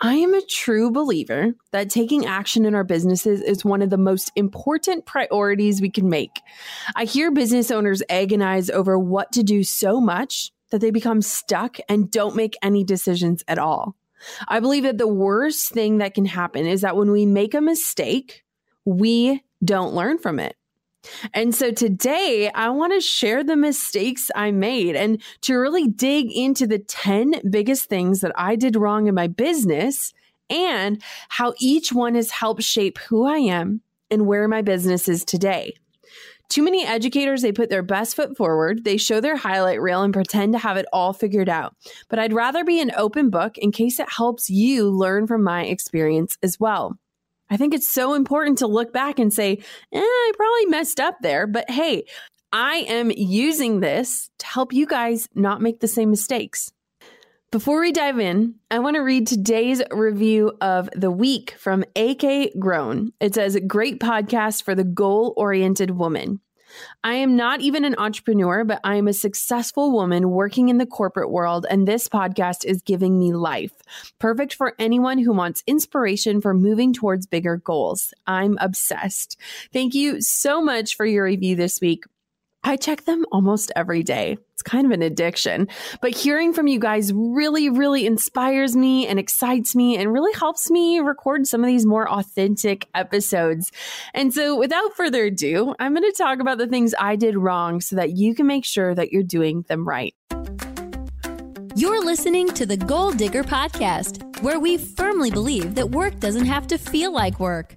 I am a true believer that taking action in our businesses is one of the most important priorities we can make. I hear business owners agonize over what to do so much that they become stuck and don't make any decisions at all. I believe that the worst thing that can happen is that when we make a mistake, we don't learn from it. And so today I want to share the mistakes I made and to really dig into the 10 biggest things that I did wrong in my business and how each one has helped shape who I am and where my business is today. Too many educators, they put their best foot forward, they show their highlight reel and pretend to have it all figured out. But I'd rather be an open book in case it helps you learn from my experience as well. I think it's so important to look back and say, eh, I probably messed up there, but hey, I am using this to help you guys not make the same mistakes. Before we dive in, I want to read today's review of the week from AK Grown. It says, Great podcast for the goal oriented woman. I am not even an entrepreneur, but I am a successful woman working in the corporate world, and this podcast is giving me life. Perfect for anyone who wants inspiration for moving towards bigger goals. I'm obsessed. Thank you so much for your review this week. I check them almost every day. It's kind of an addiction, but hearing from you guys really, really inspires me and excites me and really helps me record some of these more authentic episodes. And so without further ado, I'm going to talk about the things I did wrong so that you can make sure that you're doing them right. You're listening to the Goal Digger Podcast, where we firmly believe that work doesn't have to feel like work.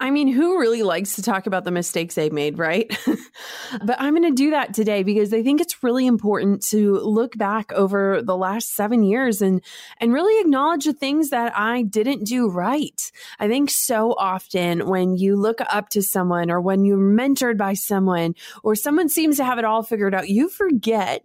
I mean, who really likes to talk about the mistakes they've made, right? but I'm going to do that today because I think it's really important to look back over the last 7 years and and really acknowledge the things that I didn't do right. I think so often when you look up to someone or when you're mentored by someone or someone seems to have it all figured out, you forget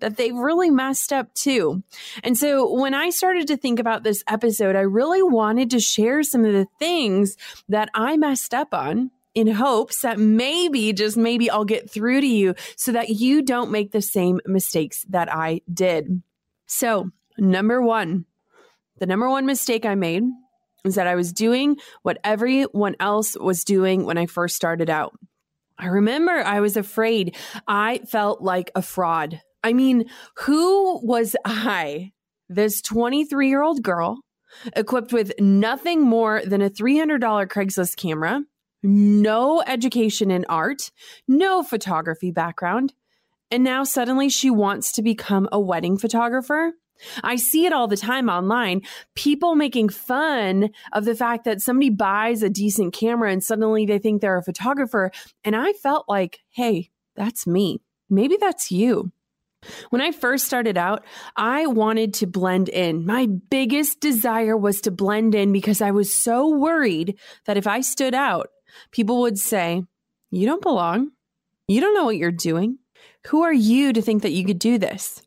that they really messed up too. And so when I started to think about this episode, I really wanted to share some of the things that I messed up on in hopes that maybe, just maybe, I'll get through to you so that you don't make the same mistakes that I did. So, number one, the number one mistake I made is that I was doing what everyone else was doing when I first started out. I remember I was afraid. I felt like a fraud. I mean, who was I, this 23 year old girl, equipped with nothing more than a $300 Craigslist camera, no education in art, no photography background, and now suddenly she wants to become a wedding photographer? I see it all the time online. People making fun of the fact that somebody buys a decent camera and suddenly they think they're a photographer. And I felt like, hey, that's me. Maybe that's you. When I first started out, I wanted to blend in. My biggest desire was to blend in because I was so worried that if I stood out, people would say, You don't belong. You don't know what you're doing. Who are you to think that you could do this?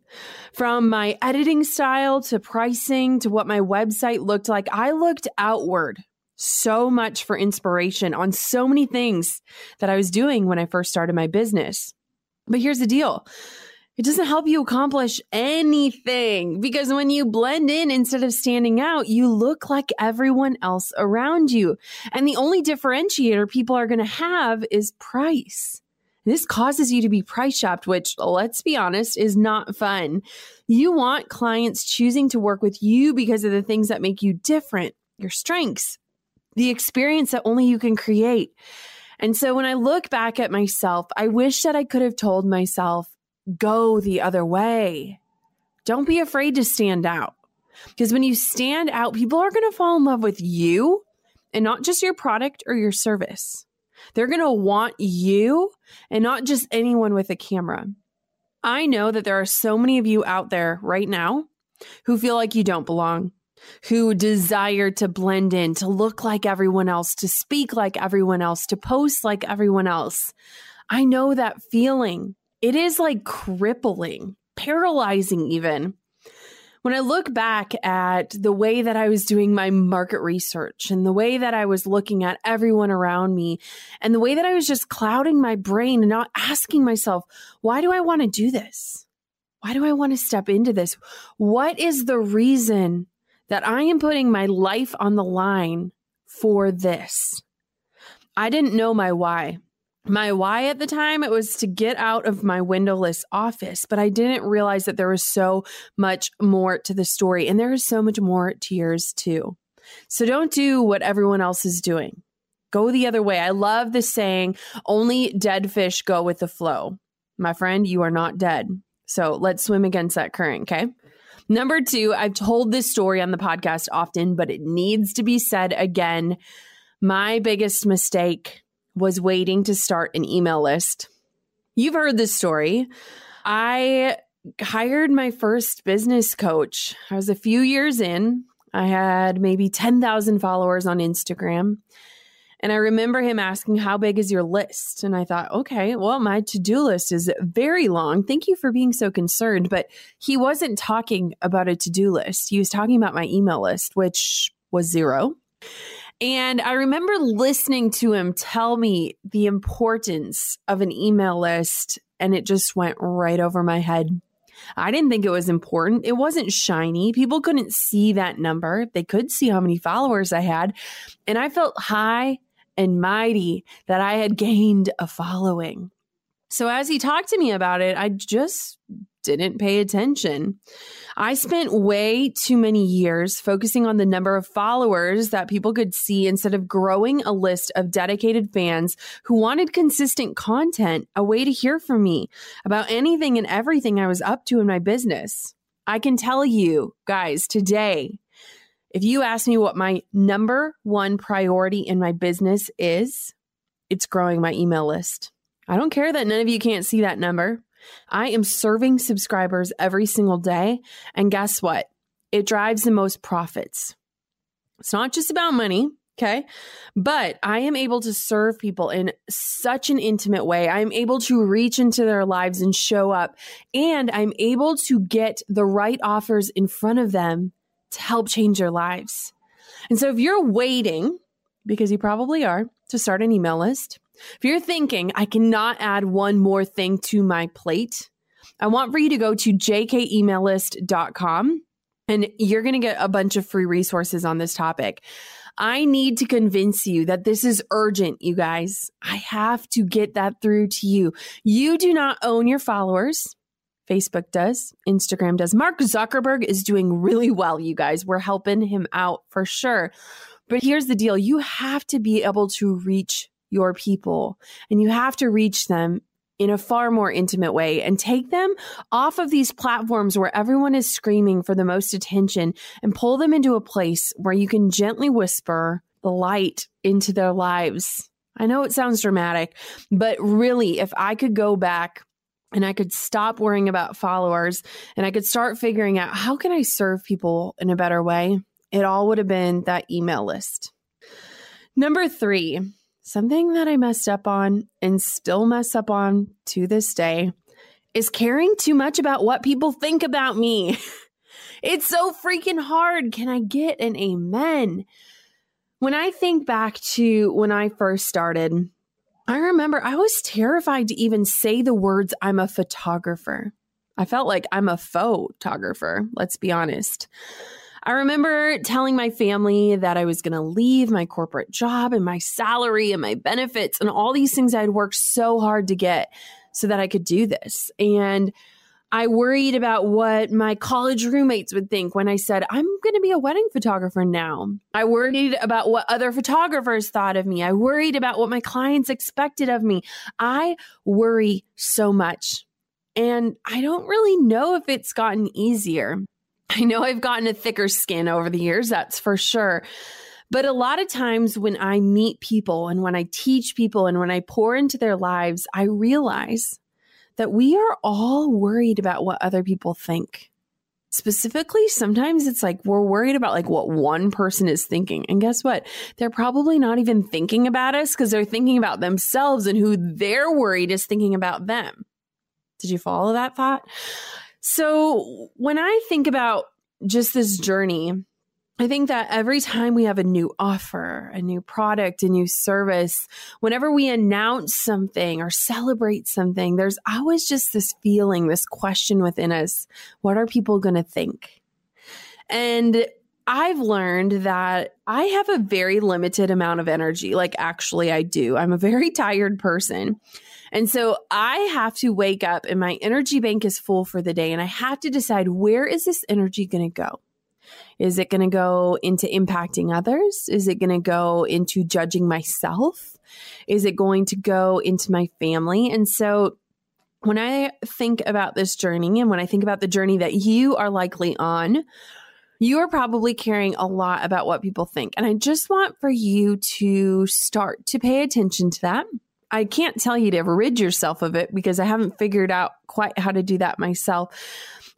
From my editing style to pricing to what my website looked like, I looked outward so much for inspiration on so many things that I was doing when I first started my business. But here's the deal it doesn't help you accomplish anything because when you blend in instead of standing out, you look like everyone else around you. And the only differentiator people are going to have is price. This causes you to be price shopped, which let's be honest is not fun. You want clients choosing to work with you because of the things that make you different, your strengths, the experience that only you can create. And so when I look back at myself, I wish that I could have told myself, go the other way. Don't be afraid to stand out. Because when you stand out, people are going to fall in love with you and not just your product or your service. They're going to want you and not just anyone with a camera. I know that there are so many of you out there right now who feel like you don't belong, who desire to blend in, to look like everyone else, to speak like everyone else, to post like everyone else. I know that feeling it is like crippling, paralyzing, even. When I look back at the way that I was doing my market research and the way that I was looking at everyone around me and the way that I was just clouding my brain and not asking myself, why do I want to do this? Why do I want to step into this? What is the reason that I am putting my life on the line for this? I didn't know my why my why at the time it was to get out of my windowless office but i didn't realize that there was so much more to the story and there is so much more to yours too. So don't do what everyone else is doing. Go the other way. I love the saying only dead fish go with the flow. My friend you are not dead. So let's swim against that current okay? Number two i've told this story on the podcast often but it needs to be said again. My biggest mistake was waiting to start an email list. You've heard this story. I hired my first business coach. I was a few years in. I had maybe 10,000 followers on Instagram. And I remember him asking, How big is your list? And I thought, Okay, well, my to do list is very long. Thank you for being so concerned. But he wasn't talking about a to do list, he was talking about my email list, which was zero. And I remember listening to him tell me the importance of an email list, and it just went right over my head. I didn't think it was important. It wasn't shiny. People couldn't see that number. They could see how many followers I had. And I felt high and mighty that I had gained a following. So as he talked to me about it, I just didn't pay attention. I spent way too many years focusing on the number of followers that people could see instead of growing a list of dedicated fans who wanted consistent content, a way to hear from me about anything and everything I was up to in my business. I can tell you guys today, if you ask me what my number one priority in my business is, it's growing my email list. I don't care that none of you can't see that number. I am serving subscribers every single day. And guess what? It drives the most profits. It's not just about money. Okay. But I am able to serve people in such an intimate way. I'm able to reach into their lives and show up. And I'm able to get the right offers in front of them to help change their lives. And so if you're waiting, because you probably are, to start an email list, if you're thinking, I cannot add one more thing to my plate, I want for you to go to jkemaillist.com and you're going to get a bunch of free resources on this topic. I need to convince you that this is urgent, you guys. I have to get that through to you. You do not own your followers. Facebook does, Instagram does. Mark Zuckerberg is doing really well, you guys. We're helping him out for sure. But here's the deal you have to be able to reach your people and you have to reach them in a far more intimate way and take them off of these platforms where everyone is screaming for the most attention and pull them into a place where you can gently whisper the light into their lives. I know it sounds dramatic, but really, if I could go back and I could stop worrying about followers and I could start figuring out how can I serve people in a better way, it all would have been that email list. Number three, something that I messed up on and still mess up on to this day is caring too much about what people think about me. it's so freaking hard. Can I get an amen? When I think back to when I first started, I remember I was terrified to even say the words, I'm a photographer. I felt like I'm a photographer, let's be honest. I remember telling my family that I was going to leave my corporate job and my salary and my benefits and all these things I'd worked so hard to get so that I could do this. And I worried about what my college roommates would think when I said, I'm going to be a wedding photographer now. I worried about what other photographers thought of me. I worried about what my clients expected of me. I worry so much. And I don't really know if it's gotten easier. I know I've gotten a thicker skin over the years, that's for sure. But a lot of times when I meet people and when I teach people and when I pour into their lives, I realize that we are all worried about what other people think. Specifically, sometimes it's like we're worried about like what one person is thinking. And guess what? They're probably not even thinking about us because they're thinking about themselves and who they're worried is thinking about them. Did you follow that thought? So when I think about just this journey, I think that every time we have a new offer, a new product, a new service, whenever we announce something or celebrate something, there's always just this feeling, this question within us what are people going to think? And I've learned that I have a very limited amount of energy. Like, actually, I do. I'm a very tired person. And so I have to wake up and my energy bank is full for the day. And I have to decide where is this energy going to go? Is it going to go into impacting others? Is it going to go into judging myself? Is it going to go into my family? And so when I think about this journey and when I think about the journey that you are likely on, you are probably caring a lot about what people think. And I just want for you to start to pay attention to that. I can't tell you to rid yourself of it because I haven't figured out quite how to do that myself.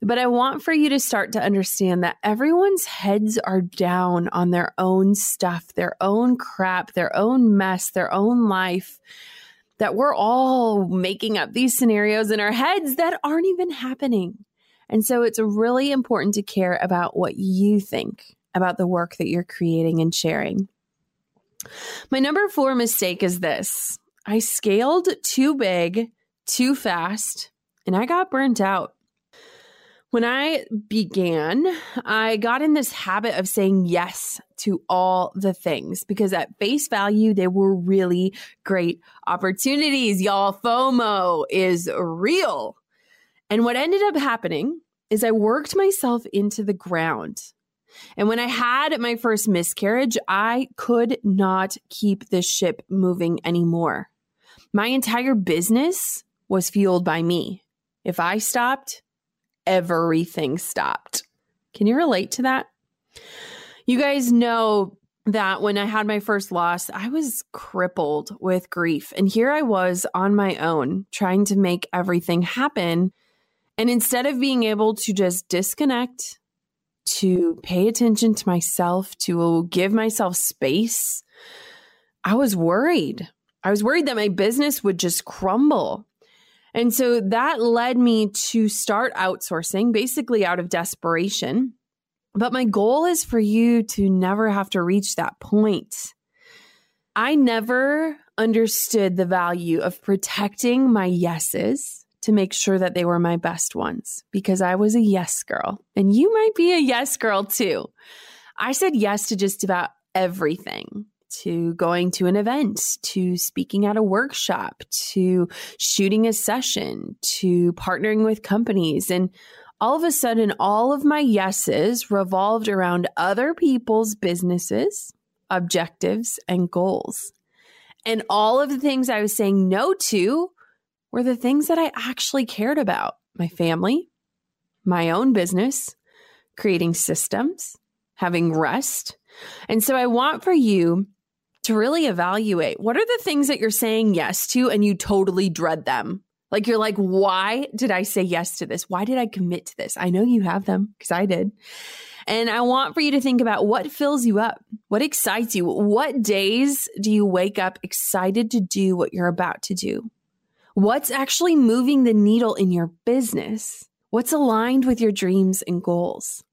But I want for you to start to understand that everyone's heads are down on their own stuff, their own crap, their own mess, their own life. That we're all making up these scenarios in our heads that aren't even happening. And so it's really important to care about what you think about the work that you're creating and sharing. My number four mistake is this I scaled too big, too fast, and I got burnt out. When I began, I got in this habit of saying yes to all the things because at face value, they were really great opportunities. Y'all, FOMO is real. And what ended up happening is I worked myself into the ground. And when I had my first miscarriage, I could not keep this ship moving anymore. My entire business was fueled by me. If I stopped, everything stopped. Can you relate to that? You guys know that when I had my first loss, I was crippled with grief. And here I was on my own trying to make everything happen. And instead of being able to just disconnect, to pay attention to myself, to give myself space, I was worried. I was worried that my business would just crumble. And so that led me to start outsourcing, basically out of desperation. But my goal is for you to never have to reach that point. I never understood the value of protecting my yeses to make sure that they were my best ones because I was a yes girl. And you might be a yes girl too. I said yes to just about everything to going to an event, to speaking at a workshop, to shooting a session, to partnering with companies. And all of a sudden, all of my yeses revolved around other people's businesses, objectives, and goals. And all of the things I was saying no to were the things that I actually cared about my family, my own business, creating systems, having rest. And so I want for you to really evaluate what are the things that you're saying yes to and you totally dread them. Like you're like, why did I say yes to this? Why did I commit to this? I know you have them because I did. And I want for you to think about what fills you up, what excites you. What days do you wake up excited to do what you're about to do? What's actually moving the needle in your business? What's aligned with your dreams and goals?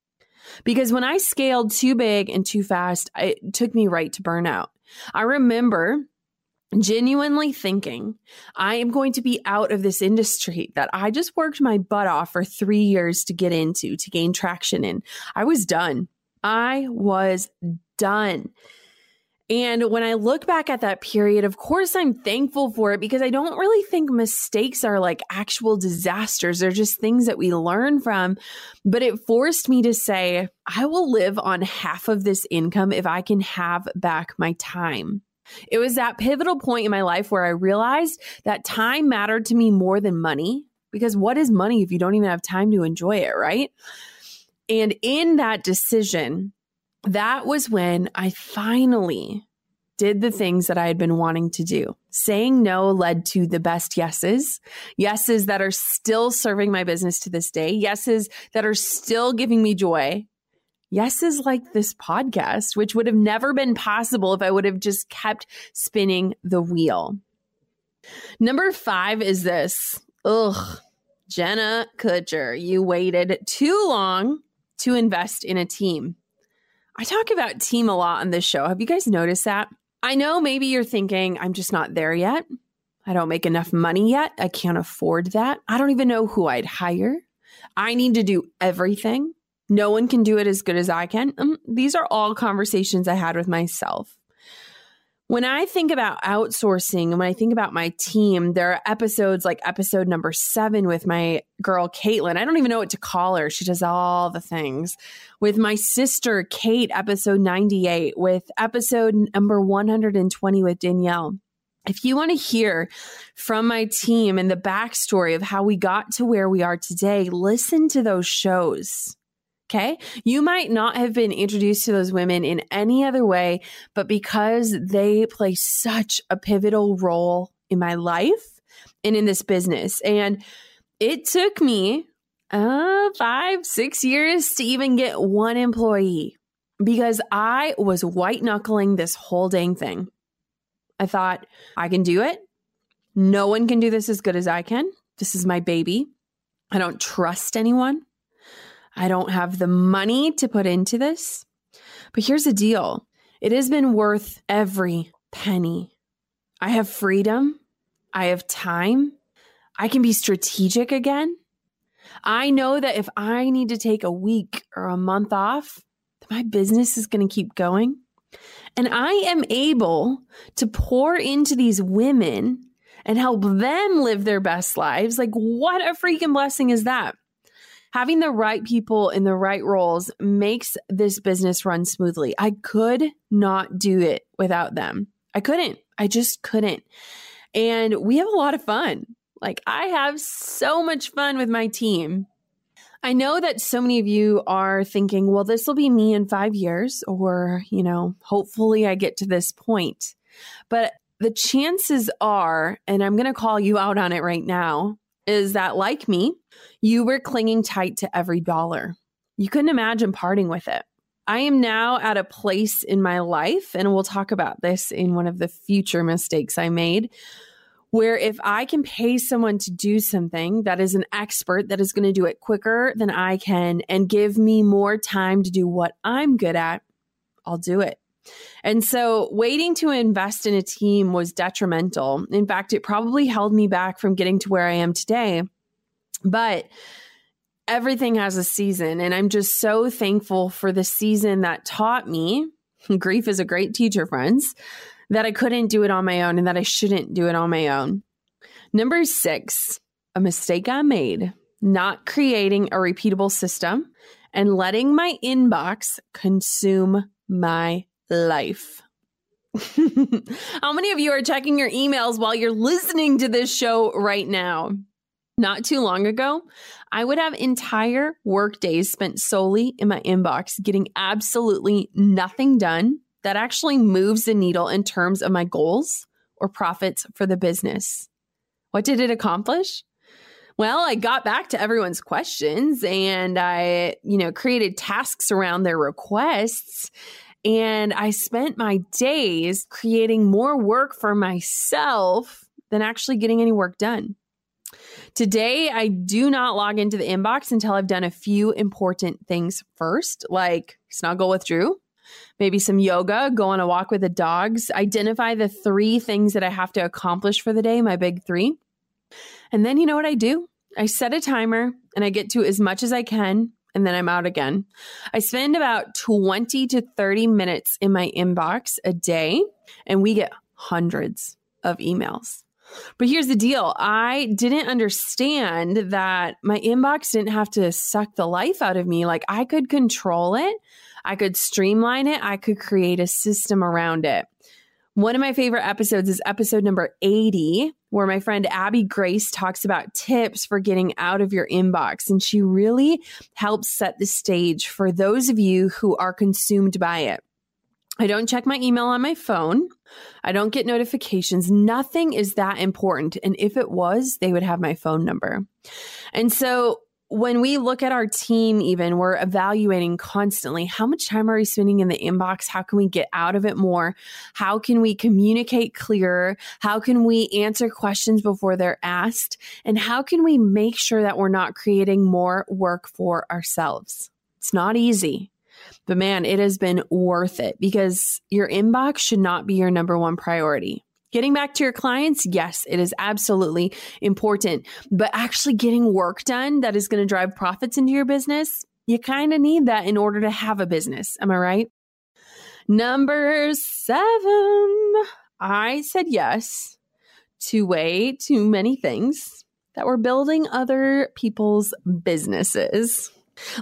Because when I scaled too big and too fast, it took me right to burnout. I remember genuinely thinking I am going to be out of this industry that I just worked my butt off for three years to get into, to gain traction in. I was done. I was done. And when I look back at that period, of course, I'm thankful for it because I don't really think mistakes are like actual disasters. They're just things that we learn from. But it forced me to say, I will live on half of this income if I can have back my time. It was that pivotal point in my life where I realized that time mattered to me more than money because what is money if you don't even have time to enjoy it, right? And in that decision, that was when I finally did the things that I had been wanting to do. Saying no led to the best yeses, yeses that are still serving my business to this day, yeses that are still giving me joy, yeses like this podcast, which would have never been possible if I would have just kept spinning the wheel. Number five is this. Ugh, Jenna Kutcher, you waited too long to invest in a team. I talk about team a lot on this show. Have you guys noticed that? I know maybe you're thinking, I'm just not there yet. I don't make enough money yet. I can't afford that. I don't even know who I'd hire. I need to do everything. No one can do it as good as I can. Um, these are all conversations I had with myself. When I think about outsourcing and when I think about my team, there are episodes like episode number seven with my girl, Caitlin. I don't even know what to call her. She does all the things. With my sister, Kate, episode 98, with episode number 120 with Danielle. If you want to hear from my team and the backstory of how we got to where we are today, listen to those shows. Okay. You might not have been introduced to those women in any other way, but because they play such a pivotal role in my life and in this business. And it took me uh, five, six years to even get one employee because I was white knuckling this whole dang thing. I thought, I can do it. No one can do this as good as I can. This is my baby. I don't trust anyone. I don't have the money to put into this. But here's the deal it has been worth every penny. I have freedom, I have time, I can be strategic again. I know that if I need to take a week or a month off, my business is going to keep going. And I am able to pour into these women and help them live their best lives. Like, what a freaking blessing is that? Having the right people in the right roles makes this business run smoothly. I could not do it without them. I couldn't. I just couldn't. And we have a lot of fun. Like, I have so much fun with my team. I know that so many of you are thinking, well, this will be me in five years, or, you know, hopefully I get to this point. But the chances are, and I'm going to call you out on it right now, is that like me, you were clinging tight to every dollar. You couldn't imagine parting with it. I am now at a place in my life, and we'll talk about this in one of the future mistakes I made, where if I can pay someone to do something that is an expert that is going to do it quicker than I can and give me more time to do what I'm good at, I'll do it. And so waiting to invest in a team was detrimental. In fact, it probably held me back from getting to where I am today. But everything has a season. And I'm just so thankful for the season that taught me grief is a great teacher, friends, that I couldn't do it on my own and that I shouldn't do it on my own. Number six, a mistake I made not creating a repeatable system and letting my inbox consume my life. How many of you are checking your emails while you're listening to this show right now? Not too long ago, I would have entire work days spent solely in my inbox getting absolutely nothing done that actually moves the needle in terms of my goals or profits for the business. What did it accomplish? Well, I got back to everyone's questions and I, you know, created tasks around their requests. And I spent my days creating more work for myself than actually getting any work done. Today, I do not log into the inbox until I've done a few important things first, like snuggle with Drew, maybe some yoga, go on a walk with the dogs, identify the three things that I have to accomplish for the day, my big three. And then you know what I do? I set a timer and I get to as much as I can and then I'm out again. I spend about 20 to 30 minutes in my inbox a day and we get hundreds of emails. But here's the deal I didn't understand that my inbox didn't have to suck the life out of me. Like I could control it, I could streamline it, I could create a system around it. One of my favorite episodes is episode number 80, where my friend Abby Grace talks about tips for getting out of your inbox. And she really helps set the stage for those of you who are consumed by it. I don't check my email on my phone. I don't get notifications. Nothing is that important. And if it was, they would have my phone number. And so when we look at our team, even we're evaluating constantly how much time are we spending in the inbox? How can we get out of it more? How can we communicate clearer? How can we answer questions before they're asked? And how can we make sure that we're not creating more work for ourselves? It's not easy. But man, it has been worth it because your inbox should not be your number one priority. Getting back to your clients, yes, it is absolutely important. But actually getting work done that is going to drive profits into your business, you kind of need that in order to have a business. Am I right? Number seven, I said yes to way too many things that were building other people's businesses.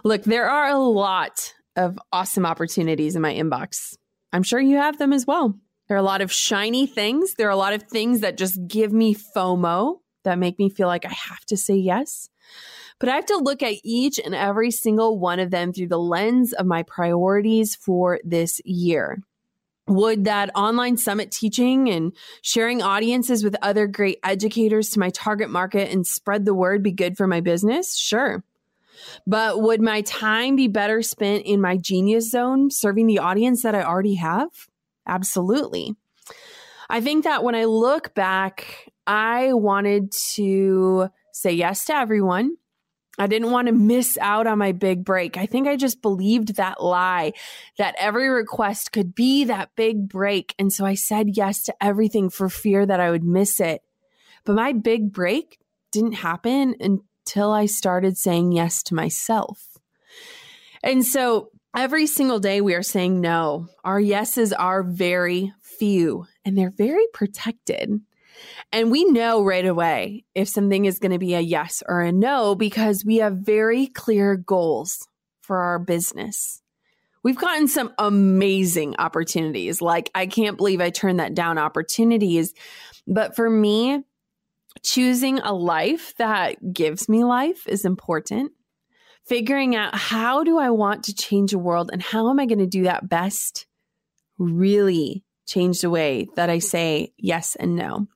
Look, there are a lot of awesome opportunities in my inbox. I'm sure you have them as well. There are a lot of shiny things. There are a lot of things that just give me FOMO that make me feel like I have to say yes. But I have to look at each and every single one of them through the lens of my priorities for this year. Would that online summit teaching and sharing audiences with other great educators to my target market and spread the word be good for my business? Sure. But would my time be better spent in my genius zone, serving the audience that I already have? Absolutely. I think that when I look back, I wanted to say yes to everyone. I didn't want to miss out on my big break. I think I just believed that lie that every request could be that big break. And so I said yes to everything for fear that I would miss it. But my big break didn't happen until I started saying yes to myself. And so every single day we are saying no. Our yeses are very few and they're very protected. And we know right away if something is going to be a yes or a no because we have very clear goals for our business. We've gotten some amazing opportunities. Like, I can't believe I turned that down opportunities. But for me, choosing a life that gives me life is important. Figuring out how do I want to change the world and how am I going to do that best really changed the way that I say yes and no.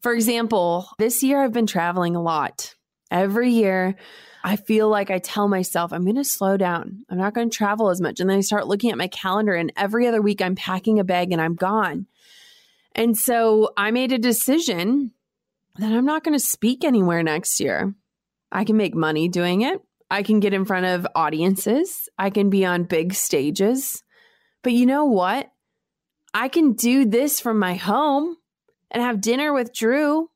For example, this year I've been traveling a lot. Every year, I feel like I tell myself, I'm going to slow down. I'm not going to travel as much. And then I start looking at my calendar, and every other week I'm packing a bag and I'm gone. And so I made a decision that I'm not going to speak anywhere next year. I can make money doing it. I can get in front of audiences. I can be on big stages. But you know what? I can do this from my home and have dinner with Drew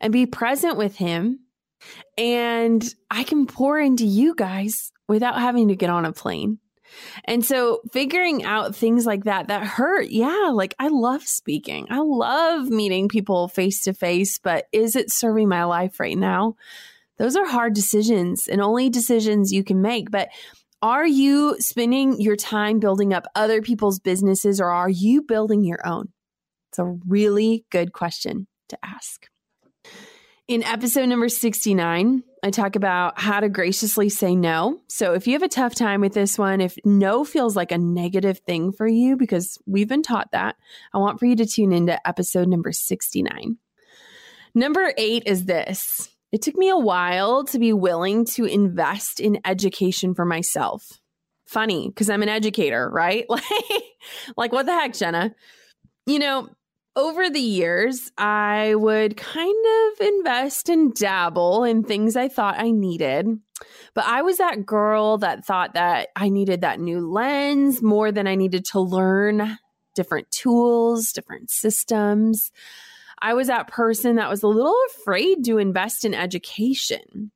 and be present with him. And I can pour into you guys without having to get on a plane. And so figuring out things like that that hurt. Yeah, like I love speaking. I love meeting people face to face, but is it serving my life right now? Those are hard decisions and only decisions you can make. But are you spending your time building up other people's businesses or are you building your own? It's a really good question to ask. In episode number 69, I talk about how to graciously say no. So if you have a tough time with this one, if no feels like a negative thing for you, because we've been taught that, I want for you to tune into episode number 69. Number eight is this it took me a while to be willing to invest in education for myself. Funny, because I'm an educator, right? Like, like, what the heck, Jenna? You know, over the years, I would kind of invest and dabble in things I thought I needed. But I was that girl that thought that I needed that new lens more than I needed to learn different tools, different systems. I was that person that was a little afraid to invest in education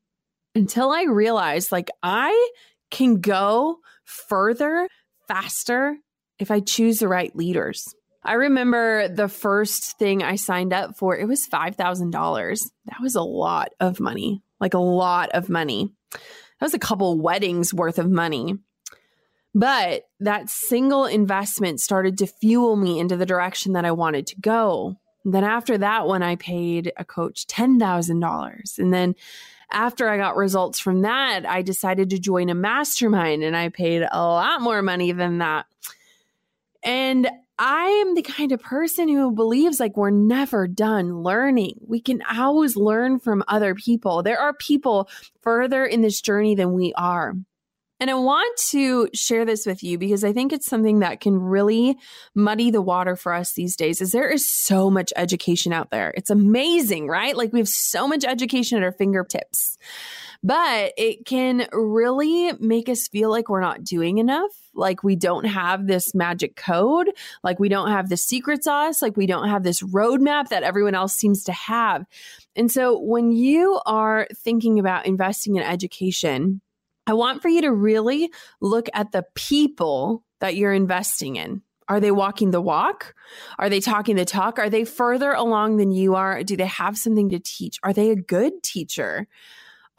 until I realized like I can go further faster if I choose the right leaders. I remember the first thing I signed up for, it was $5,000. That was a lot of money, like a lot of money. That was a couple weddings worth of money. But that single investment started to fuel me into the direction that I wanted to go. Then after that one, I paid a coach $10,000. And then after I got results from that, I decided to join a mastermind and I paid a lot more money than that. And I am the kind of person who believes like we're never done learning. We can always learn from other people. There are people further in this journey than we are. And I want to share this with you because I think it's something that can really muddy the water for us these days is there is so much education out there. It's amazing, right? Like we have so much education at our fingertips but it can really make us feel like we're not doing enough. Like we don't have this magic code, like we don't have the secret sauce, like we don't have this roadmap that everyone else seems to have. And so when you are thinking about investing in education, I want for you to really look at the people that you're investing in. Are they walking the walk? Are they talking the talk? Are they further along than you are? Do they have something to teach? Are they a good teacher?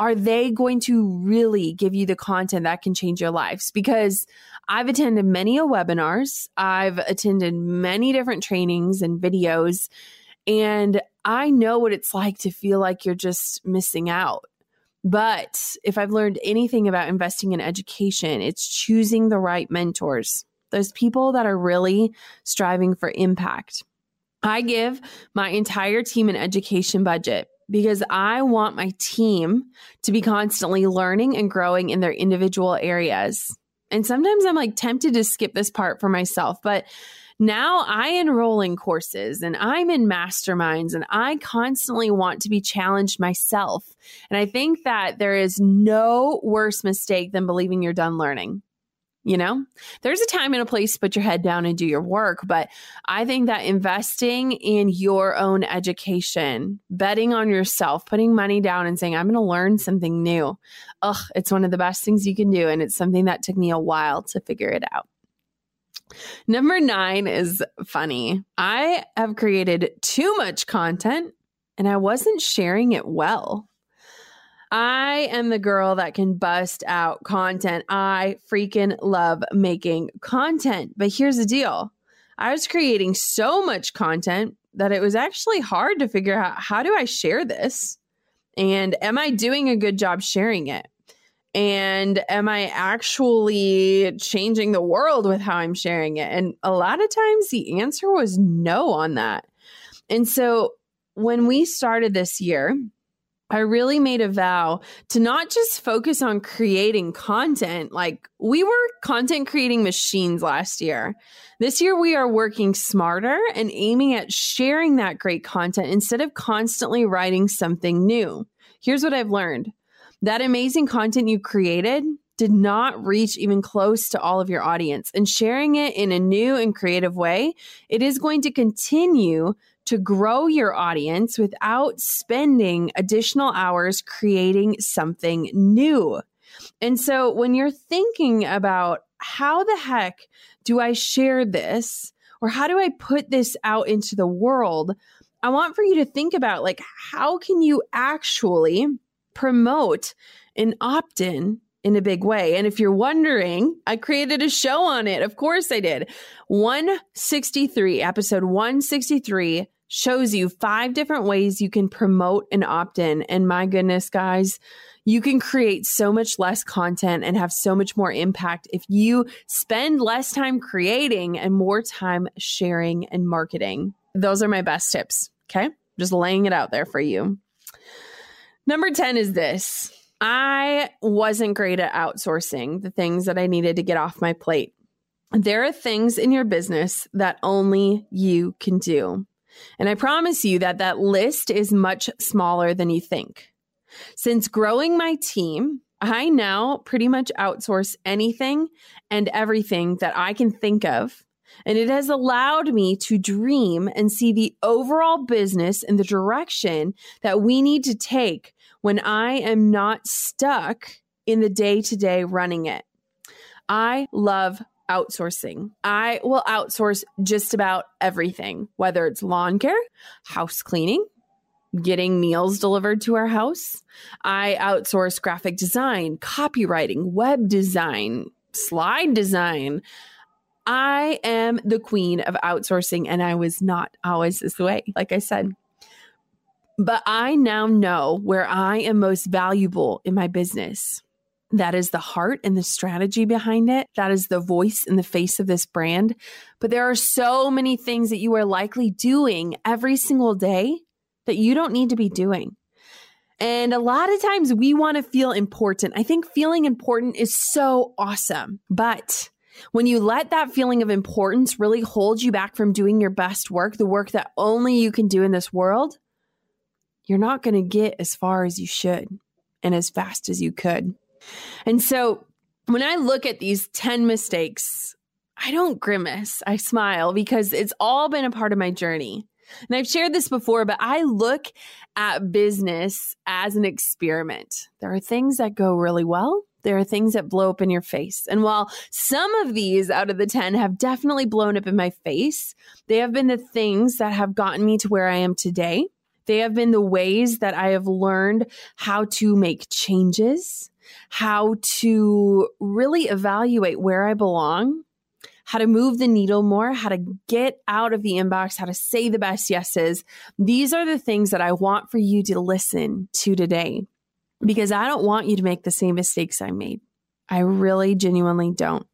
Are they going to really give you the content that can change your lives? Because I've attended many webinars, I've attended many different trainings and videos, and I know what it's like to feel like you're just missing out. But if I've learned anything about investing in education, it's choosing the right mentors, those people that are really striving for impact. I give my entire team an education budget because I want my team to be constantly learning and growing in their individual areas. And sometimes I'm like tempted to skip this part for myself, but now I enroll in courses and I'm in masterminds and I constantly want to be challenged myself. And I think that there is no worse mistake than believing you're done learning. You know, there's a time and a place to put your head down and do your work. But I think that investing in your own education, betting on yourself, putting money down and saying, I'm going to learn something new, ugh, it's one of the best things you can do. And it's something that took me a while to figure it out. Number nine is funny. I have created too much content and I wasn't sharing it well. I am the girl that can bust out content. I freaking love making content. But here's the deal I was creating so much content that it was actually hard to figure out how do I share this? And am I doing a good job sharing it? And am I actually changing the world with how I'm sharing it? And a lot of times the answer was no on that. And so when we started this year, I really made a vow to not just focus on creating content. Like we were content creating machines last year. This year, we are working smarter and aiming at sharing that great content instead of constantly writing something new. Here's what I've learned that amazing content you created did not reach even close to all of your audience. And sharing it in a new and creative way, it is going to continue to grow your audience without spending additional hours creating something new. And so when you're thinking about how the heck do I share this or how do I put this out into the world? I want for you to think about like how can you actually promote an opt-in in a big way. And if you're wondering, I created a show on it. Of course I did. 163, episode 163 shows you five different ways you can promote an opt in. And my goodness, guys, you can create so much less content and have so much more impact if you spend less time creating and more time sharing and marketing. Those are my best tips. Okay. Just laying it out there for you. Number 10 is this I wasn't great at outsourcing the things that I needed to get off my plate. There are things in your business that only you can do. And I promise you that that list is much smaller than you think. Since growing my team, I now pretty much outsource anything and everything that I can think of. And it has allowed me to dream and see the overall business in the direction that we need to take when I am not stuck in the day to day running it. I love outsourcing. I will outsource just about everything, whether it's lawn care, house cleaning, getting meals delivered to our house. I outsource graphic design, copywriting, web design, slide design. I am the queen of outsourcing, and I was not always this way, like I said. But I now know where I am most valuable in my business. That is the heart and the strategy behind it. That is the voice and the face of this brand. But there are so many things that you are likely doing every single day that you don't need to be doing. And a lot of times we want to feel important. I think feeling important is so awesome. But when you let that feeling of importance really hold you back from doing your best work, the work that only you can do in this world, you're not going to get as far as you should and as fast as you could. And so when I look at these 10 mistakes, I don't grimace. I smile because it's all been a part of my journey. And I've shared this before, but I look at business as an experiment. There are things that go really well. There are things that blow up in your face. And while some of these out of the 10 have definitely blown up in my face, they have been the things that have gotten me to where I am today. They have been the ways that I have learned how to make changes, how to really evaluate where I belong how to move the needle more, how to get out of the inbox, how to say the best yeses. These are the things that I want for you to listen to today because I don't want you to make the same mistakes I made. I really genuinely don't.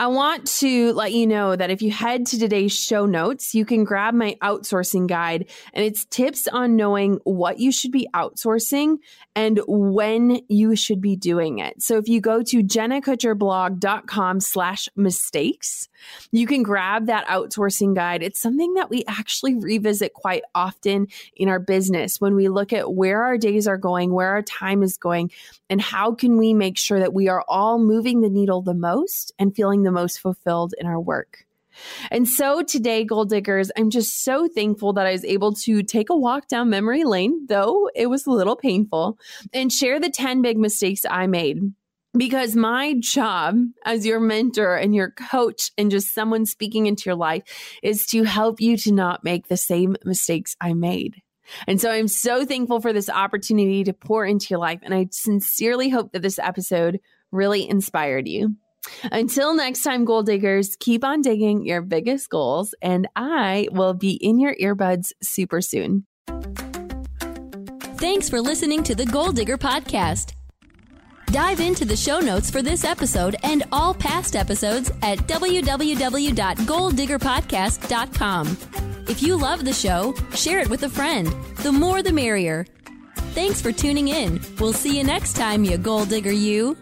I want to let you know that if you head to today's show notes, you can grab my outsourcing guide and it's tips on knowing what you should be outsourcing and when you should be doing it. So if you go to jennakutcherblog.com slash mistakes, you can grab that outsourcing guide. It's something that we actually revisit quite often in our business when we look at where our days are going, where our time is going, and how can we make sure that we are all moving the needle the most and feeling the most fulfilled in our work. And so today, Goal Diggers, I'm just so thankful that I was able to take a walk down memory lane, though it was a little painful, and share the 10 big mistakes I made. Because my job as your mentor and your coach and just someone speaking into your life is to help you to not make the same mistakes I made. And so I'm so thankful for this opportunity to pour into your life. And I sincerely hope that this episode really inspired you. Until next time, goal diggers, keep on digging your biggest goals, and I will be in your earbuds super soon. Thanks for listening to the Goal Digger Podcast. Dive into the show notes for this episode and all past episodes at www.goaldiggerpodcast.com. If you love the show, share it with a friend. The more the merrier. Thanks for tuning in. We'll see you next time, you goal digger, you.